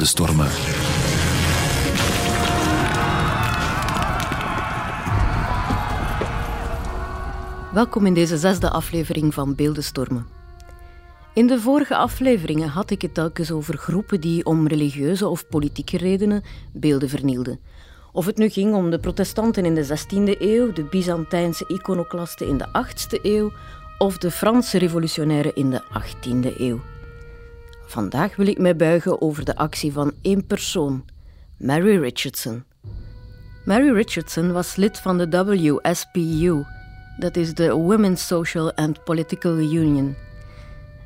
Beeldenstormen. Welkom in deze zesde aflevering van Beeldenstormen. In de vorige afleveringen had ik het telkens over groepen die om religieuze of politieke redenen beelden vernielden. Of het nu ging om de protestanten in de 16e eeuw, de Byzantijnse iconoclasten in de 8e eeuw of de Franse revolutionairen in de 18e eeuw. Vandaag wil ik mij buigen over de actie van één persoon, Mary Richardson. Mary Richardson was lid van de WSPU, dat is de Women's Social and Political Union.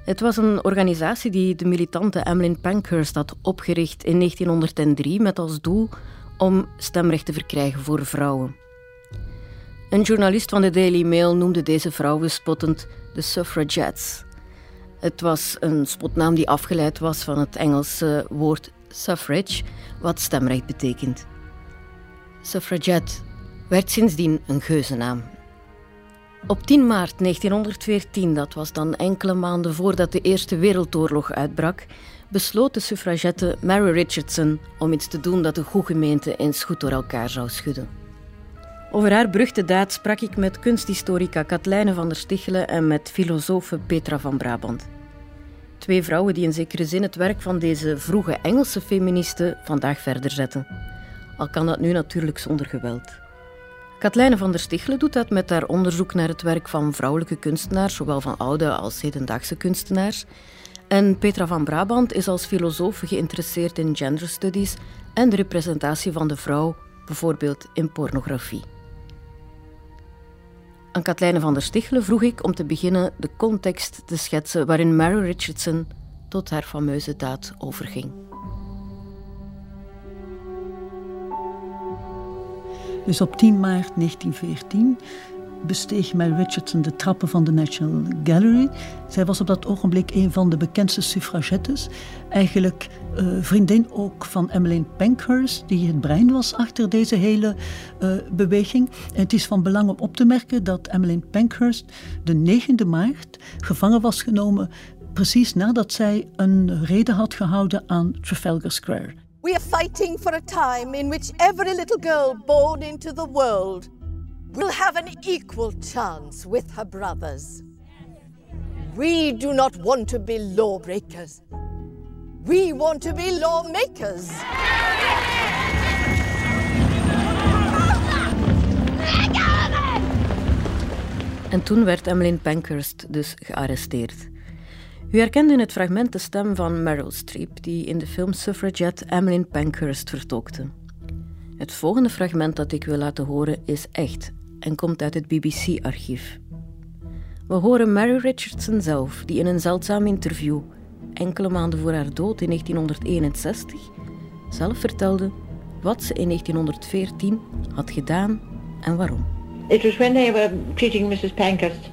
Het was een organisatie die de militante Emmeline Pankhurst had opgericht in 1903 met als doel om stemrecht te verkrijgen voor vrouwen. Een journalist van de Daily Mail noemde deze vrouwen spottend de suffragettes. Het was een spotnaam die afgeleid was van het Engelse woord suffrage, wat stemrecht betekent. Suffragette werd sindsdien een geuzennaam. Op 10 maart 1914, dat was dan enkele maanden voordat de Eerste Wereldoorlog uitbrak, besloot de suffragette Mary Richardson om iets te doen dat de goede gemeente eens goed door elkaar zou schudden. Over haar beruchte daad sprak ik met kunsthistorica Katlijne van der Stichelen en met filosofe Petra van Brabant. Twee vrouwen die in zekere zin het werk van deze vroege Engelse feministen vandaag verder zetten. Al kan dat nu natuurlijk zonder geweld. Katlijne van der Stichelen doet dat met haar onderzoek naar het werk van vrouwelijke kunstenaars, zowel van oude als hedendaagse kunstenaars. En Petra van Brabant is als filosoof geïnteresseerd in gender studies en de representatie van de vrouw, bijvoorbeeld in pornografie. Aan Katlijne van der Stichelen vroeg ik om te beginnen de context te schetsen waarin Mary Richardson tot haar fameuze daad overging. Dus op 10 maart 1914 besteeg Mary Richardson de trappen van de National Gallery. Zij was op dat ogenblik een van de bekendste suffragettes. Eigenlijk uh, vriendin ook van Emmeline Pankhurst, die het brein was achter deze hele uh, beweging. En het is van belang om op te merken dat Emmeline Pankhurst de 9e maart gevangen was genomen, precies nadat zij een reden had gehouden aan Trafalgar Square. We are fighting for a time in which every little girl born into the world will have an equal chance with her brothers. We do not want to be lawbreakers. We want to be lawmakers. En toen werd Emmeline Pankhurst dus gearresteerd. U herkende in het fragment de stem van Meryl Streep, die in de film Suffragette Emmeline Pankhurst vertolkte. Het volgende fragment dat ik wil laten horen is echt en komt uit het BBC-archief. We horen Mary Richardson zelf, die in een zeldzaam interview, enkele maanden voor haar dood in 1961, zelf vertelde wat ze in 1914 had gedaan en waarom. It was when they were treating Mrs. Pankhurst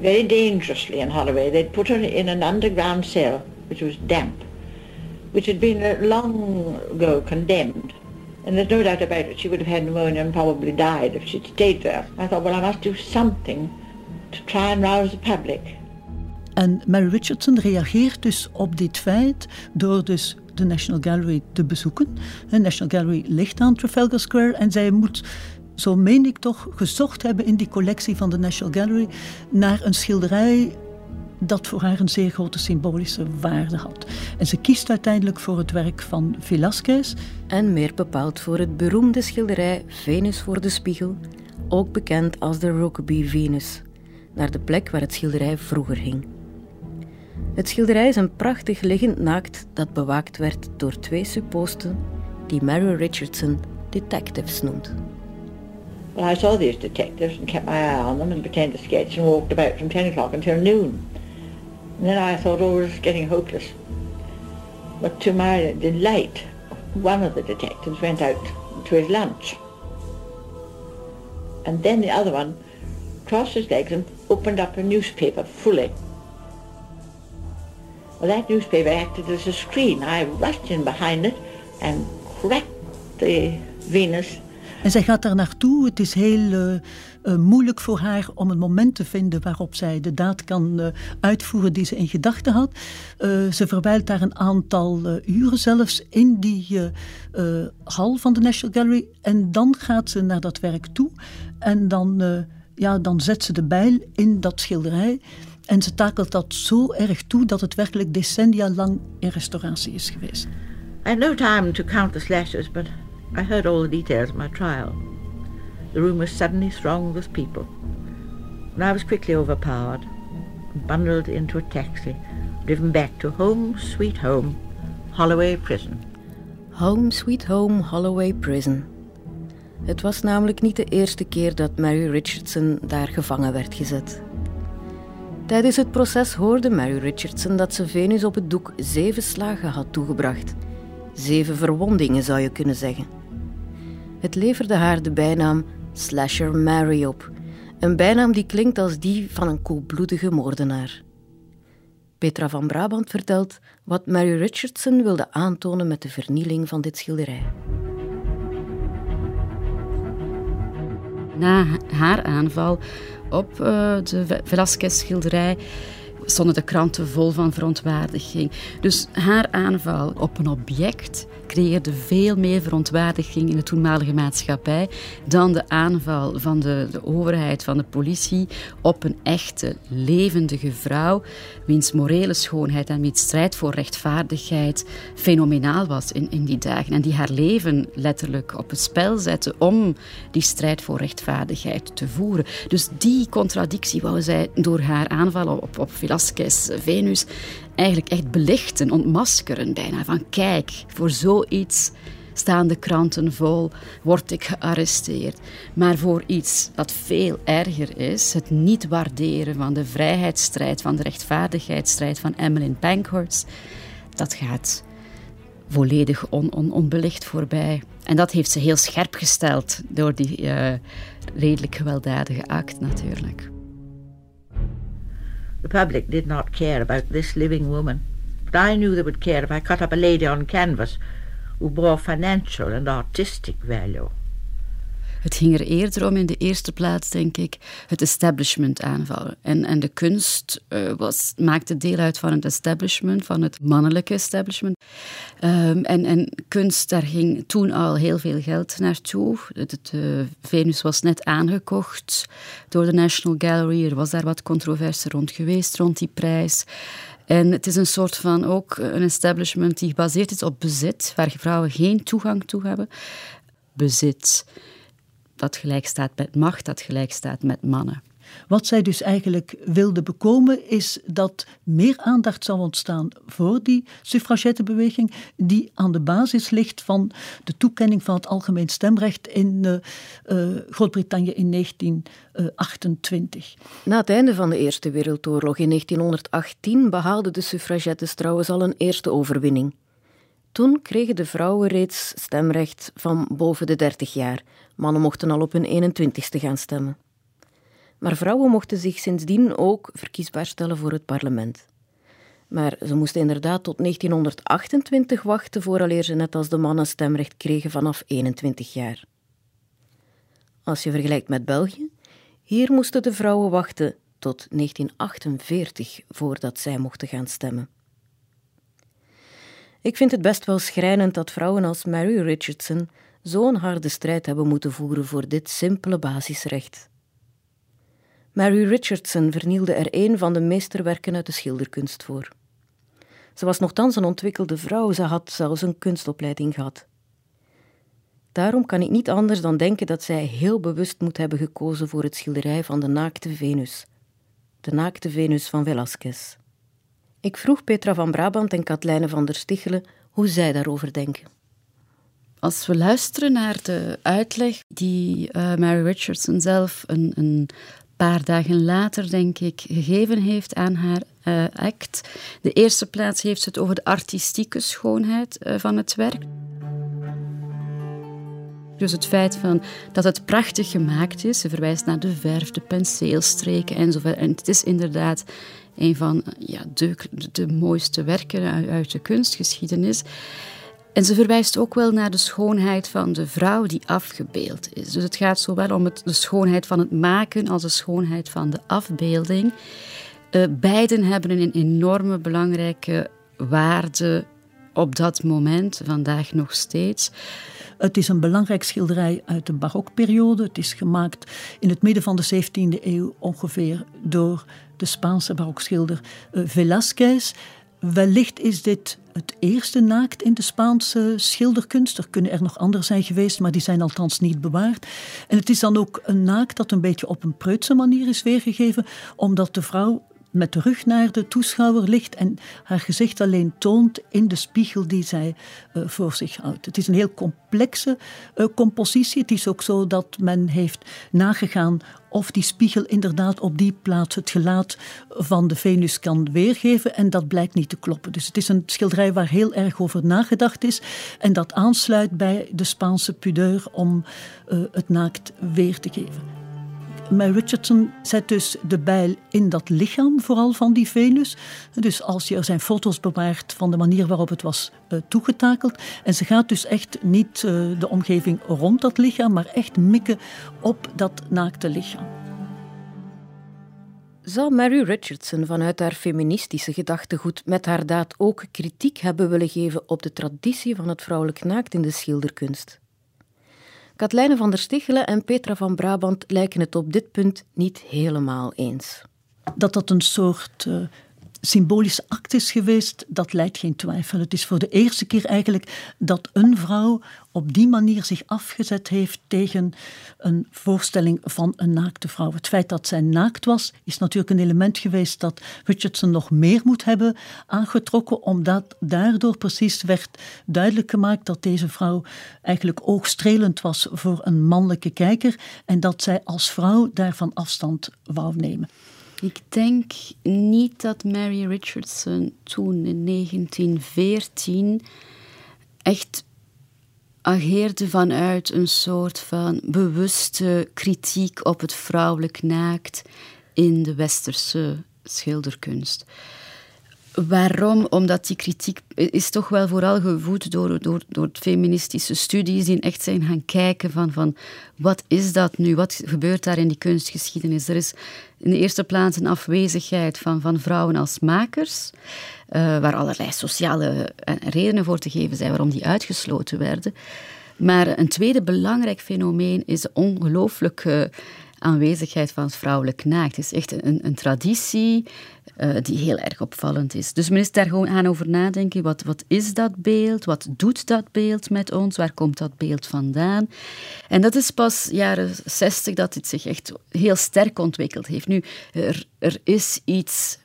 very dangerously in Holloway. They'd put her in an underground cell, which was damp, which had been long ago condemned. And there's no doubt about it, she would have had pneumonia and probably died if she'd stayed there. I thought, well, I must do something to try and rouse the public. En Mary Richardson reageert dus op dit feit door dus de National Gallery te bezoeken. De National Gallery ligt aan Trafalgar Square en zij moet zo meen ik toch, gezocht hebben in die collectie van de National Gallery naar een schilderij dat voor haar een zeer grote symbolische waarde had. En ze kiest uiteindelijk voor het werk van Velázquez. En meer bepaald voor het beroemde schilderij Venus voor de Spiegel, ook bekend als de Rokeby Venus, naar de plek waar het schilderij vroeger hing. Het schilderij is een prachtig liggend naakt dat bewaakt werd door twee supposten die Mary Richardson detectives noemt. Well, I saw these detectives and kept my eye on them and pretended to sketch and walked about from 10 o'clock until noon. And then I thought, oh, this is getting hopeless. But to my delight, one of the detectives went out to his lunch. And then the other one crossed his legs and opened up a newspaper fully. Well, that newspaper acted as a screen. I rushed in behind it and cracked the Venus En zij gaat daar naartoe. Het is heel uh, uh, moeilijk voor haar om een moment te vinden waarop zij de daad kan uh, uitvoeren die ze in gedachten had. ze verwijlt daar een aantal uren zelfs in die hal van de National Gallery. En dan gaat ze naar dat werk toe. En dan, ja, dan zet ze de bijl in dat schilderij. En ze takelt dat zo erg toe dat het werkelijk decennia lang in restauratie is geweest. I had no time to count the slashes, but I heard all the details of my trial. The room was suddenly thronged with people, and I was quickly overpowered and bundled into a taxi, driven back to Home Sweet Home, Holloway Prison. Home Sweet Home, Holloway Prison. Het was namelijk niet de eerste keer dat Mary Richardson daar gevangen werd gezet. Tijdens het proces hoorde Mary Richardson dat ze Venus op het doek zeven slagen had toegebracht. Zeven verwondingen zou je kunnen zeggen. Het leverde haar de bijnaam Slasher Mary op, een bijnaam die klinkt als die van een koelbloedige moordenaar. Petra van Brabant vertelt wat Mary Richardson wilde aantonen met de vernieling van dit schilderij. Na haar aanval op uh, de Velasquez-schilderij stonden de kranten vol van verontwaardiging. Dus haar aanval op een object creëerde veel meer verontwaardiging in de toenmalige maatschappij dan de aanval van de, de overheid, van de politie op een echte, levendige vrouw, wiens morele schoonheid en wiens strijd voor rechtvaardigheid fenomenaal was in, in die dagen. En die haar leven letterlijk op het spel zette om die strijd voor rechtvaardigheid te voeren. Dus die contradictie wou zij door haar aanval op, op Velasquez, Venus, eigenlijk echt belichten, ontmaskeren bijna. Van kijk, voor zoiets staan de kranten vol, word ik gearresteerd. Maar voor iets dat veel erger is, het niet waarderen van de vrijheidsstrijd, van de rechtvaardigheidsstrijd van Emmeline Pankhurst, dat gaat volledig on, on, onbelicht voorbij. En dat heeft ze heel scherp gesteld door die uh, redelijk gewelddadige act natuurlijk. The public did not care about this living woman, but I knew they would care if I cut up a lady on canvas who bore financial and artistic value. Het ging er eerder om in de eerste plaats, denk ik, het establishment aanvallen. En, en de kunst uh, was, maakte deel uit van het establishment, van het mannelijke establishment. Um, en, en kunst, daar ging toen al heel veel geld naartoe. De, Venus was net aangekocht door de National Gallery. Er was daar wat controverse rond geweest, rond die prijs. En het is een soort van ook een establishment die gebaseerd is op bezit, waar vrouwen geen toegang toe hebben. Bezit dat gelijk staat met macht, dat gelijk staat met mannen. Wat zij dus eigenlijk wilde bekomen is dat meer aandacht zou ontstaan voor die suffragettebeweging die aan de basis ligt van de toekenning van het algemeen stemrecht in uh, uh, Groot-Brittannië in 1928. Na het einde van de Eerste Wereldoorlog in 1918 behaalden de suffragettes trouwens al een eerste overwinning. Toen kregen de vrouwen reeds stemrecht van boven de 30 jaar. Mannen mochten al op hun 21ste gaan stemmen. Maar vrouwen mochten zich sindsdien ook verkiesbaar stellen voor het parlement. Maar ze moesten inderdaad tot 1928 wachten vooraleer ze net als de mannen stemrecht kregen vanaf 21 jaar. Als je vergelijkt met België, hier moesten de vrouwen wachten tot 1948 voordat zij mochten gaan stemmen. Ik vind het best wel schrijnend dat vrouwen als Mary Richardson zo'n harde strijd hebben moeten voeren voor dit simpele basisrecht. Mary Richardson vernielde er een van de meesterwerken uit de schilderkunst voor. Ze was nogthans een ontwikkelde vrouw, ze had zelfs een kunstopleiding gehad. Daarom kan ik niet anders dan denken dat zij heel bewust moet hebben gekozen voor het schilderij van de naakte Venus, de naakte Venus van Velasquez. Ik vroeg Petra van Brabant en Katlijne van der Stichelen hoe zij daarover denken. Als we luisteren naar de uitleg die uh, Mary Richardson zelf een, een, paar dagen later, denk ik, gegeven heeft aan haar uh, act. De eerste plaats heeft ze het over de artistieke schoonheid uh, van het werk. Dus het feit van dat het prachtig gemaakt is. Ze verwijst naar de verf, de penseelstreken enzovoort. En het is inderdaad een van ja, de, de mooiste werken uit de kunstgeschiedenis. En ze verwijst ook wel naar de schoonheid van de vrouw die afgebeeld is. Dus het gaat zowel om het, de schoonheid van het maken als de schoonheid van de afbeelding. Uh, beiden hebben een enorme belangrijke waarde op dat moment, vandaag nog steeds. Het is een belangrijk schilderij uit de barokperiode. Het is gemaakt in het midden van de 17e eeuw ongeveer door de Spaanse barokschilder uh, Velázquez. Wellicht is dit het eerste naakt in de Spaanse schilderkunst. Er kunnen er nog andere zijn geweest, maar die zijn althans niet bewaard. En het is dan ook een naakt dat een beetje op een preutse manier is weergegeven, omdat de vrouw met de rug naar de toeschouwer ligt en haar gezicht alleen toont in de spiegel die zij uh, voor zich houdt. Het is een heel complexe uh, compositie. Het is ook zo dat men heeft nagegaan of die spiegel inderdaad op die plaats het gelaat van de Venus kan weergeven. En dat blijkt niet te kloppen. Dus het is een schilderij waar heel erg over nagedacht is. En dat aansluit bij de Spaanse pudeur om uh, het naakt weer te geven. Maar Richardson zet dus de bijl in dat lichaam, vooral van die Venus. Dus als je er zijn foto's bewaart van de manier waarop het was uh, toegetakeld. En ze gaat dus echt niet uh, de omgeving rond dat lichaam, maar echt mikken op dat naakte lichaam. Zou Mary Richardson vanuit haar feministische gedachtegoed met haar daad ook kritiek hebben willen geven op de traditie van het vrouwelijk naakt in de schilderkunst? Katlijne van der Stichelen en Petra van Brabant lijken het op dit punt niet helemaal eens. Dat dat een soort uh, symbolische act is geweest, dat leidt geen twijfel. Het is voor de eerste keer eigenlijk dat een vrouw op die manier zich afgezet heeft tegen een voorstelling van een naakte vrouw. Het feit dat zij naakt was, is natuurlijk een element geweest dat Richardson nog meer moet hebben aangetrokken, omdat daardoor precies werd duidelijk gemaakt dat deze vrouw eigenlijk oogstrelend was voor een mannelijke kijker en dat zij als vrouw daarvan afstand wou nemen. Ik denk niet dat Mary Richardson toen in 1914 echt ageerde vanuit een soort van bewuste kritiek op het vrouwelijk naakt in de westerse schilderkunst. Waarom? Omdat die kritiek is toch wel vooral gevoed door, door, door feministische studies die echt zijn gaan kijken van, van wat is dat nu? Wat gebeurt daar in die kunstgeschiedenis? Er is in de eerste plaats een afwezigheid van, van vrouwen als makers, uh, waar allerlei sociale eh, redenen voor te geven zijn waarom die uitgesloten werden. Maar een tweede belangrijk fenomeen is de ongelooflijke aanwezigheid van het vrouwelijk naakt. Het is echt een, een traditie uh, die heel erg opvallend is. Dus men is daar gewoon aan over nadenken. Wat, wat is dat beeld? Wat doet dat beeld met ons? Waar komt dat beeld vandaan? En dat is pas jaren 60 dat dit zich echt heel sterk ontwikkeld heeft. Nu, er, er is iets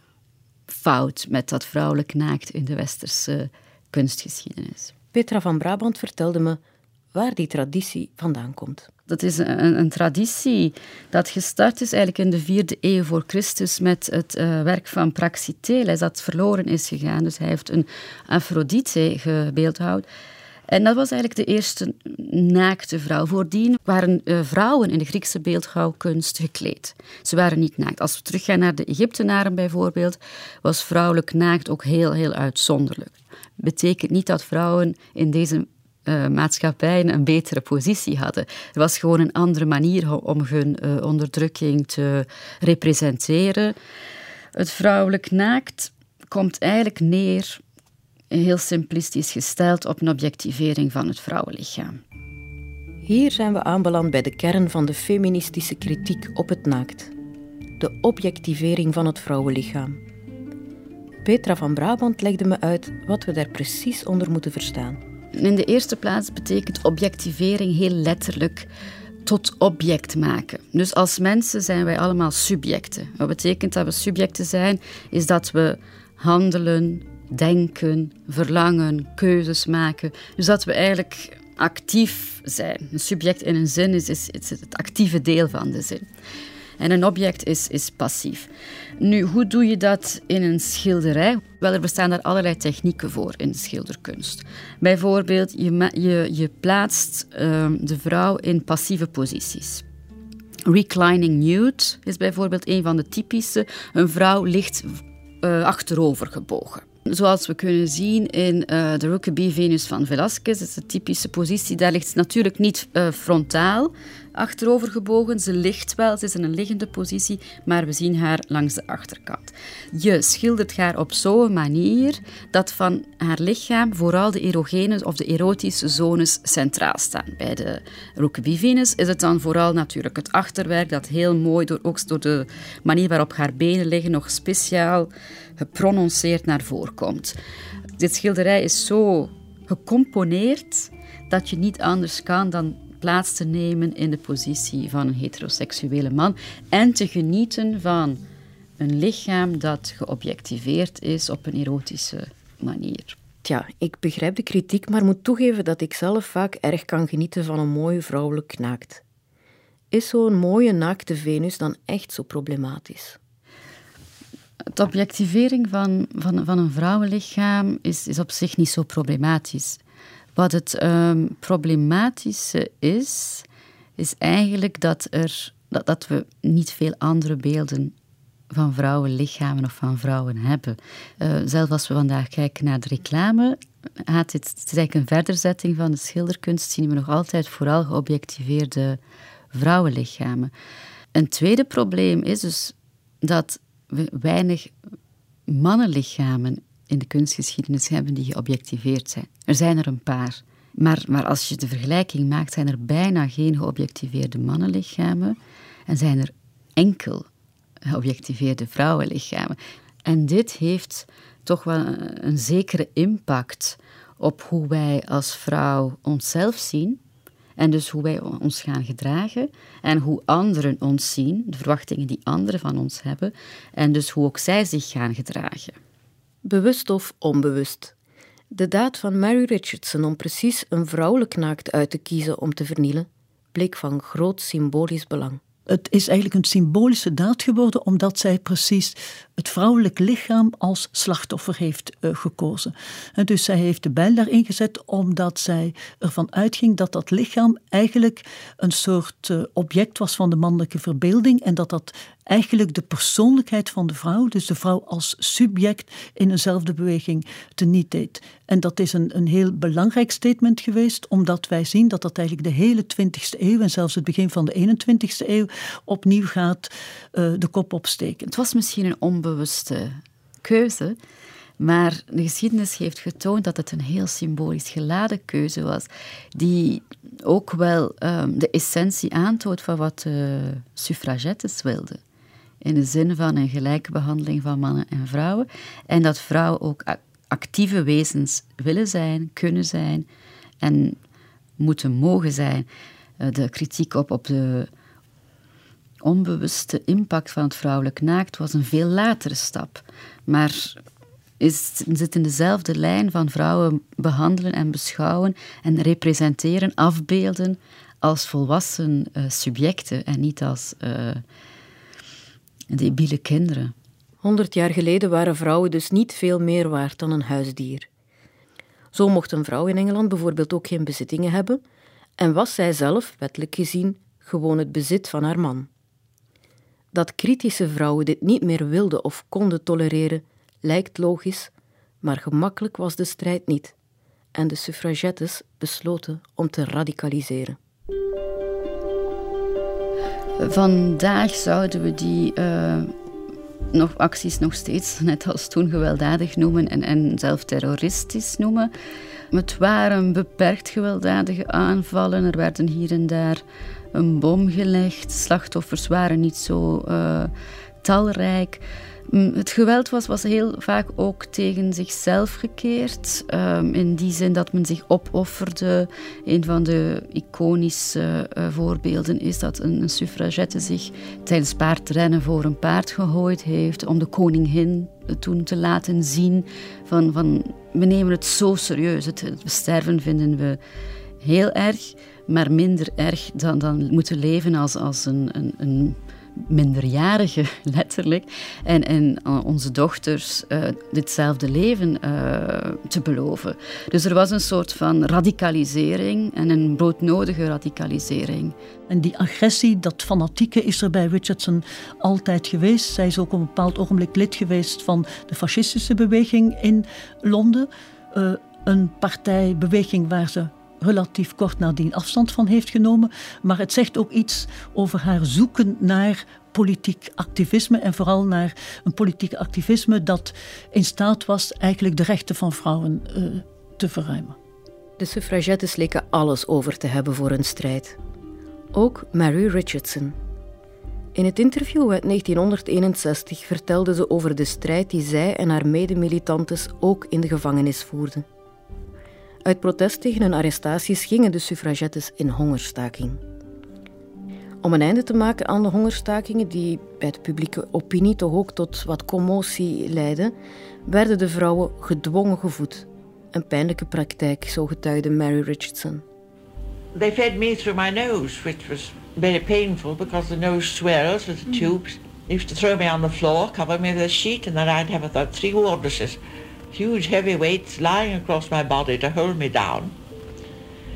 fout met dat vrouwelijk naakt in de westerse kunstgeschiedenis. Petra van Brabant vertelde me waar die traditie vandaan komt. Dat is een, een, traditie dat gestart is eigenlijk in de vierde eeuw voor Christus met het uh, werk van Praxiteles dat verloren is gegaan. Dus hij heeft een Aphrodite gebeeldhouwd. En dat was eigenlijk de eerste naakte vrouw. Voordien waren uh, vrouwen in de Griekse beeldhouwkunst gekleed. Ze waren niet naakt. Als we teruggaan naar de Egyptenaren bijvoorbeeld, was vrouwelijk naakt ook heel, heel uitzonderlijk. Betekent niet dat vrouwen in deze uh, maatschappijen een betere positie hadden. Er was gewoon een andere manier om hun uh, onderdrukking te representeren. Het vrouwelijk naakt komt eigenlijk neer, heel simplistisch gesteld, op een objectivering van het vrouwenlichaam. Hier zijn we aanbeland bij de kern van de feministische kritiek op het naakt. De objectivering van het vrouwenlichaam. Petra van Brabant legde me uit wat we daar precies onder moeten verstaan. In de eerste plaats betekent objectivering heel letterlijk tot object maken. Dus als mensen zijn wij allemaal subjecten. Wat betekent dat we subjecten zijn? Is dat we handelen, denken, verlangen, keuzes maken. Dus dat we eigenlijk actief zijn. Een subject in een zin is, is, het actieve deel van de zin. En een object is, is passief. Nu, hoe doe je dat in een schilderij? Wel, er bestaan daar allerlei technieken voor in de schilderkunst. Bijvoorbeeld, je, je, je plaatst uh, de vrouw in passieve posities. Reclining nude is bijvoorbeeld een van de typische. Een vrouw ligt uh, achterover gebogen. Zoals we kunnen zien in uh, de Rokeby Venus van Velasquez, dat is de typische positie. Daar ligt ze natuurlijk niet uh, frontaal achterover gebogen. Ze ligt wel, ze is in een liggende positie, maar we zien haar langs de achterkant. Je schildert haar op zo'n manier dat van haar lichaam vooral de erogene of de erotische zones centraal staan. Bij de Venus is het dan vooral natuurlijk het achterwerk dat heel mooi, door, ook door de manier waarop haar benen liggen, nog speciaal geprononceerd naar voren komt. Dit schilderij is zo gecomponeerd dat je niet anders kan dan plaats te nemen in de positie van een heteroseksuele man en te genieten van een lichaam dat geobjectiveerd is op een erotische manier. Tja, ik begrijp de kritiek, maar moet toegeven dat ik zelf vaak erg kan genieten van een mooie vrouwelijk naakt. Is zo'n mooie naakte Venus dan echt zo problematisch? De objectivering van, van, van een vrouwenlichaam is, is op zich niet zo problematisch. Wat het um, problematische is, is eigenlijk dat, er, dat, dat we niet veel andere beelden van vrouwenlichamen of van vrouwen hebben. Uh, zelfs als we vandaag kijken naar de reclame, het, het is eigenlijk een verderzetting van de schilderkunst, zien we nog altijd vooral geobjectiveerde vrouwenlichamen. Een tweede probleem is dus dat we weinig mannenlichamen in de kunstgeschiedenis hebben die geobjectiveerd zijn. Er zijn er een paar. Maar, maar als je de vergelijking maakt, zijn er bijna geen geobjectiveerde mannenlichamen en zijn er enkel geobjectiveerde vrouwenlichamen. En dit heeft toch wel een zekere impact op hoe wij als vrouw onszelf zien en dus hoe wij ons gaan gedragen en hoe anderen ons zien, de verwachtingen die anderen van ons hebben en dus hoe ook zij zich gaan gedragen. Bewust of onbewust. De daad van Mary Richardson om precies een vrouwelijk naakt uit te kiezen om te vernielen, bleek van groot symbolisch belang. Het is eigenlijk een symbolische daad geworden omdat zij precies het vrouwelijk lichaam als slachtoffer heeft uh, gekozen. En dus zij heeft de bijl daarin gezet omdat zij ervan uitging dat dat lichaam eigenlijk een soort uh, object was van de mannelijke verbeelding en dat dat eigenlijk de persoonlijkheid van de vrouw, dus de vrouw als subject, in eenzelfde beweging teniet deed. En dat is een, een heel belangrijk statement geweest, omdat wij zien dat dat eigenlijk de hele 20e eeuw en zelfs het begin van de 21e eeuw opnieuw gaat uh, de kop opsteken. Het was misschien een onbewuste keuze, maar de geschiedenis heeft getoond dat het een heel symbolisch geladen keuze was, die ook wel um, de essentie aantoont van wat de suffragettes wilden in de zin van een gelijke behandeling van mannen en vrouwen. En dat vrouwen ook actieve wezens willen zijn, kunnen zijn en moeten mogen zijn. Eh, de kritiek op, op de onbewuste impact van het vrouwelijk naakt was een veel latere stap. Maar is, zit in dezelfde lijn van vrouwen behandelen en beschouwen en representeren, afbeelden als volwassen uh, subjecten en niet als uh, debiele kinderen. Honderd jaar geleden waren vrouwen dus niet veel meer waard dan een huisdier. Zo mocht een vrouw in Engeland bijvoorbeeld ook geen bezittingen hebben en was zij zelf, wettelijk gezien, gewoon het bezit van haar man. Dat kritische vrouwen dit niet meer wilden of konden tolereren, lijkt logisch, maar gemakkelijk was de strijd niet en de suffragettes besloten om te radicaliseren. Vandaag zouden we die uh, nog, acties nog steeds, net als toen, gewelddadig noemen en, en zelf terroristisch noemen. Het waren beperkt gewelddadige aanvallen. Er werden hier en daar een bom gelegd. Slachtoffers waren niet zo uh, talrijk. Mm, het geweld was, was heel vaak ook tegen zichzelf gekeerd. Um, in die zin dat men zich opofferde. Een van de iconische uh, voorbeelden is dat een, suffragette zich tijdens paardrennen voor een paard gegooid heeft. Om de koningin toen te laten zien van, van we nemen het zo serieus. Het, het sterven vinden we heel erg, maar minder erg dan, dan moeten leven als, als een, een, een minderjarigen, letterlijk, en, en uh, onze dochters uh, ditzelfde leven uh, te beloven. Dus er was een soort van radicalisering en een broodnodige radicalisering. En die agressie, dat fanatieke, is er bij Richardson altijd geweest. Zij is ook op een bepaald ogenblik lid geweest van de fascistische beweging in Londen. een partijbeweging waar ze relatief kort nadien afstand van heeft genomen. Maar het zegt ook iets over haar zoeken naar politiek activisme en vooral naar een politiek activisme dat in staat was eigenlijk de rechten van vrouwen uh, te verruimen. De suffragettes leken alles over te hebben voor hun strijd. Ook Mary Richardson. In het interview uit 1961 vertelde ze over de strijd die zij en haar medemilitantes ook in de gevangenis voerden. Uit protest tegen hun arrestaties gingen de suffragettes in hongerstaking. Om een einde te maken aan de hongerstakingen, die bij de publieke opinie toch ook tot wat commotie leidden, werden de vrouwen gedwongen gevoed. Een pijnlijke praktijk, zo getuigde Mary Richardson. They fed me through my nose, which was very painful because the nose swells with the tubes. They used to throw me on the floor, cover me with a sheet, and then I'd have about three wardresses huge heavy weights lying across my body to hold me down.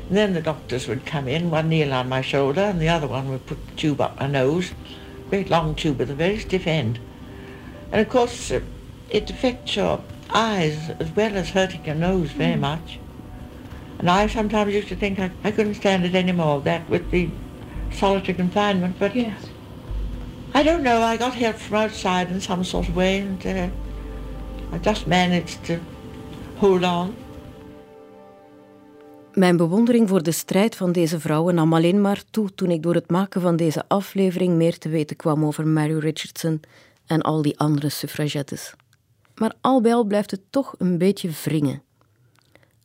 And then the doctors would come in, one kneel on my shoulder and the other one would put the tube up my nose, a great long tube with a very stiff end. And of course, uh, it affects your eyes as well as hurting your nose very mm. much. And I sometimes used to think I, I couldn't stand it anymore, that with the solitary confinement, but yes. I don't know, I got help from outside in some sort of way and uh, Just managed to hold on. Mijn bewondering voor de strijd van deze vrouwen nam alleen maar toe toen ik door het maken van deze aflevering meer te weten kwam over Mary Richardson en al die andere suffragettes. Maar al bij al blijft het toch een beetje wringen.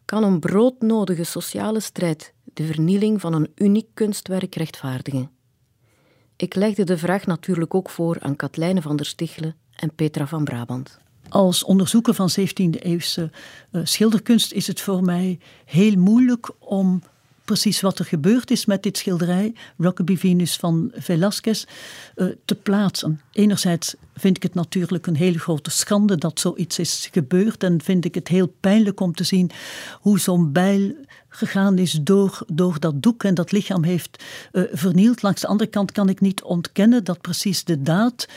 Kan een broodnodige sociale strijd de vernieling van een uniek kunstwerk rechtvaardigen? Ik legde de vraag natuurlijk ook voor aan Katlijne van der Stichelen en Petra van Brabant. Als onderzoeker van 17e-eeuwse uh, schilderkunst is het voor mij heel moeilijk om precies wat er gebeurd is met dit schilderij, Rockaby Venus van Velázquez, uh, te plaatsen. Enerzijds vind ik het natuurlijk een hele grote schande dat zoiets is gebeurd en vind ik het heel pijnlijk om te zien hoe zo'n bijl gegaan is door, door dat doek en dat lichaam heeft uh, vernield. Langs de andere kant kan ik niet ontkennen dat precies de daad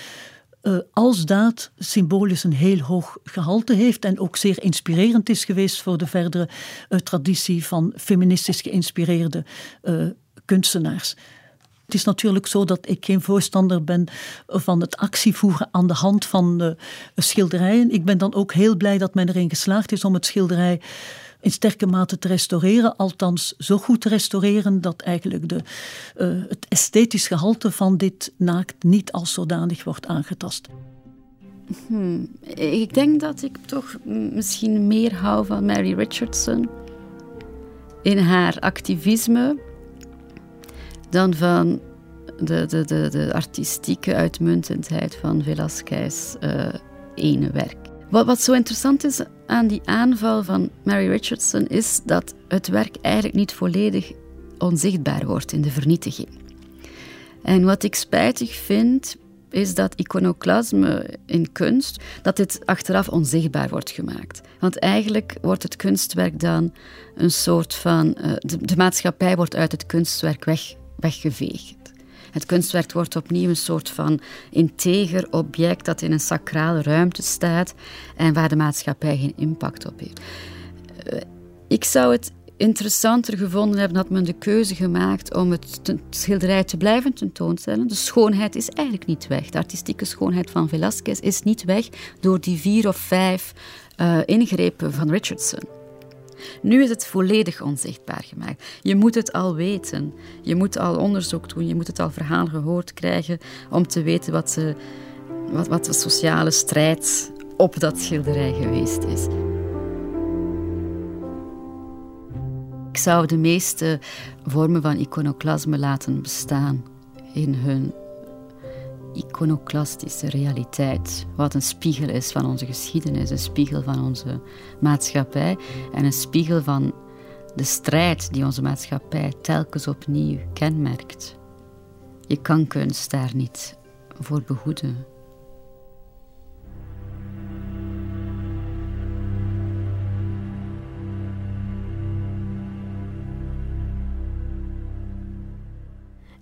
uh, als daad symbolisch een heel hoog gehalte heeft en ook zeer inspirerend is geweest voor de verdere uh, traditie van feministisch geïnspireerde uh, kunstenaars. Het is natuurlijk zo dat ik geen voorstander ben van het actievoeren aan de hand van schilderijen. Ik ben dan ook heel blij dat men erin geslaagd is om het schilderij in sterke mate te restaureren, althans zo goed te restaureren dat eigenlijk de, uh, het esthetisch gehalte van dit naakt niet als zodanig wordt aangetast. Hmm. Ik denk dat ik toch misschien meer hou van Mary Richardson in haar activisme dan van de, de, de, de artistieke uitmuntendheid van Velasquez' uh, ene werk. Wat, wat zo interessant is aan die aanval van Mary Richardson is dat het werk eigenlijk niet volledig onzichtbaar wordt in de vernietiging. En wat ik spijtig vind, is dat iconoclasme in kunst, dat dit achteraf onzichtbaar wordt gemaakt. Want eigenlijk wordt het kunstwerk dan een soort van... Uh, de, de, maatschappij wordt uit het kunstwerk weg, weggeveegd. Het kunstwerk wordt opnieuw een soort van integer object dat in een sacrale ruimte staat en waar de maatschappij geen impact op heeft. Eh, ik zou het interessanter gevonden hebben dat men de keuze gemaakt om het schilderij te blijven tentoonstellen. De schoonheid is eigenlijk niet weg. De artistieke schoonheid van Velázquez is niet weg door die vier of vijf uh, ingrepen van Richardson. Nu is het volledig onzichtbaar gemaakt. Je moet het al weten. Je moet al onderzoek doen. Je moet het al verhaal gehoord krijgen om te weten wat, ze, wat, wat de sociale strijd op dat schilderij geweest is. Ik zou de meeste vormen van iconoclasme laten bestaan in hun iconoclastische realiteit, wat een spiegel is van onze geschiedenis, een spiegel van onze maatschappij en een spiegel van de strijd die onze maatschappij telkens opnieuw kenmerkt. Je kan kunst daar niet voor behoeden.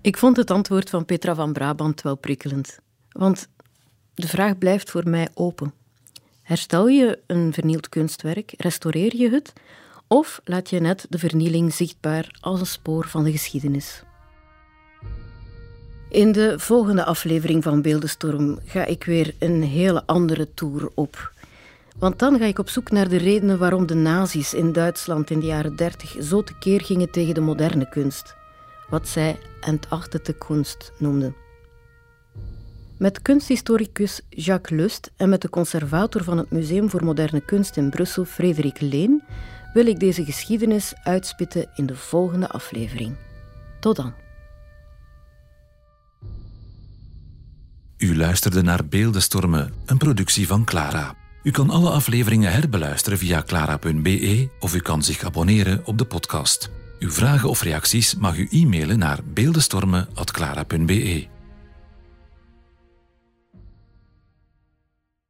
Ik vond het antwoord van Petra van Brabant wel prikkelend. Want de vraag blijft voor mij open. Herstel je een vernield kunstwerk, restaureer je het, of laat je net de vernieling zichtbaar als een spoor van de geschiedenis? In de volgende aflevering van Beeldenstorm ga ik weer een hele andere tour op. Want dan ga ik op zoek naar de redenen waarom de nazi's in Duitsland in de jaren 30 zo tekeer gingen tegen de moderne kunst. Wat zij entachtete kunst noemden. Met kunsthistoricus Jacques Lust en met de conservator van het Museum voor Moderne Kunst in Brussel, Frederik Leen, wil ik deze geschiedenis uitspitten in de volgende aflevering. Tot dan. U luisterde naar Beeldenstormen, een productie van Clara. U kan alle afleveringen herbeluisteren via clara.be of u kan zich abonneren op de podcast. Uw vragen of reacties mag u e-mailen naar beeldenstormen.clara.be.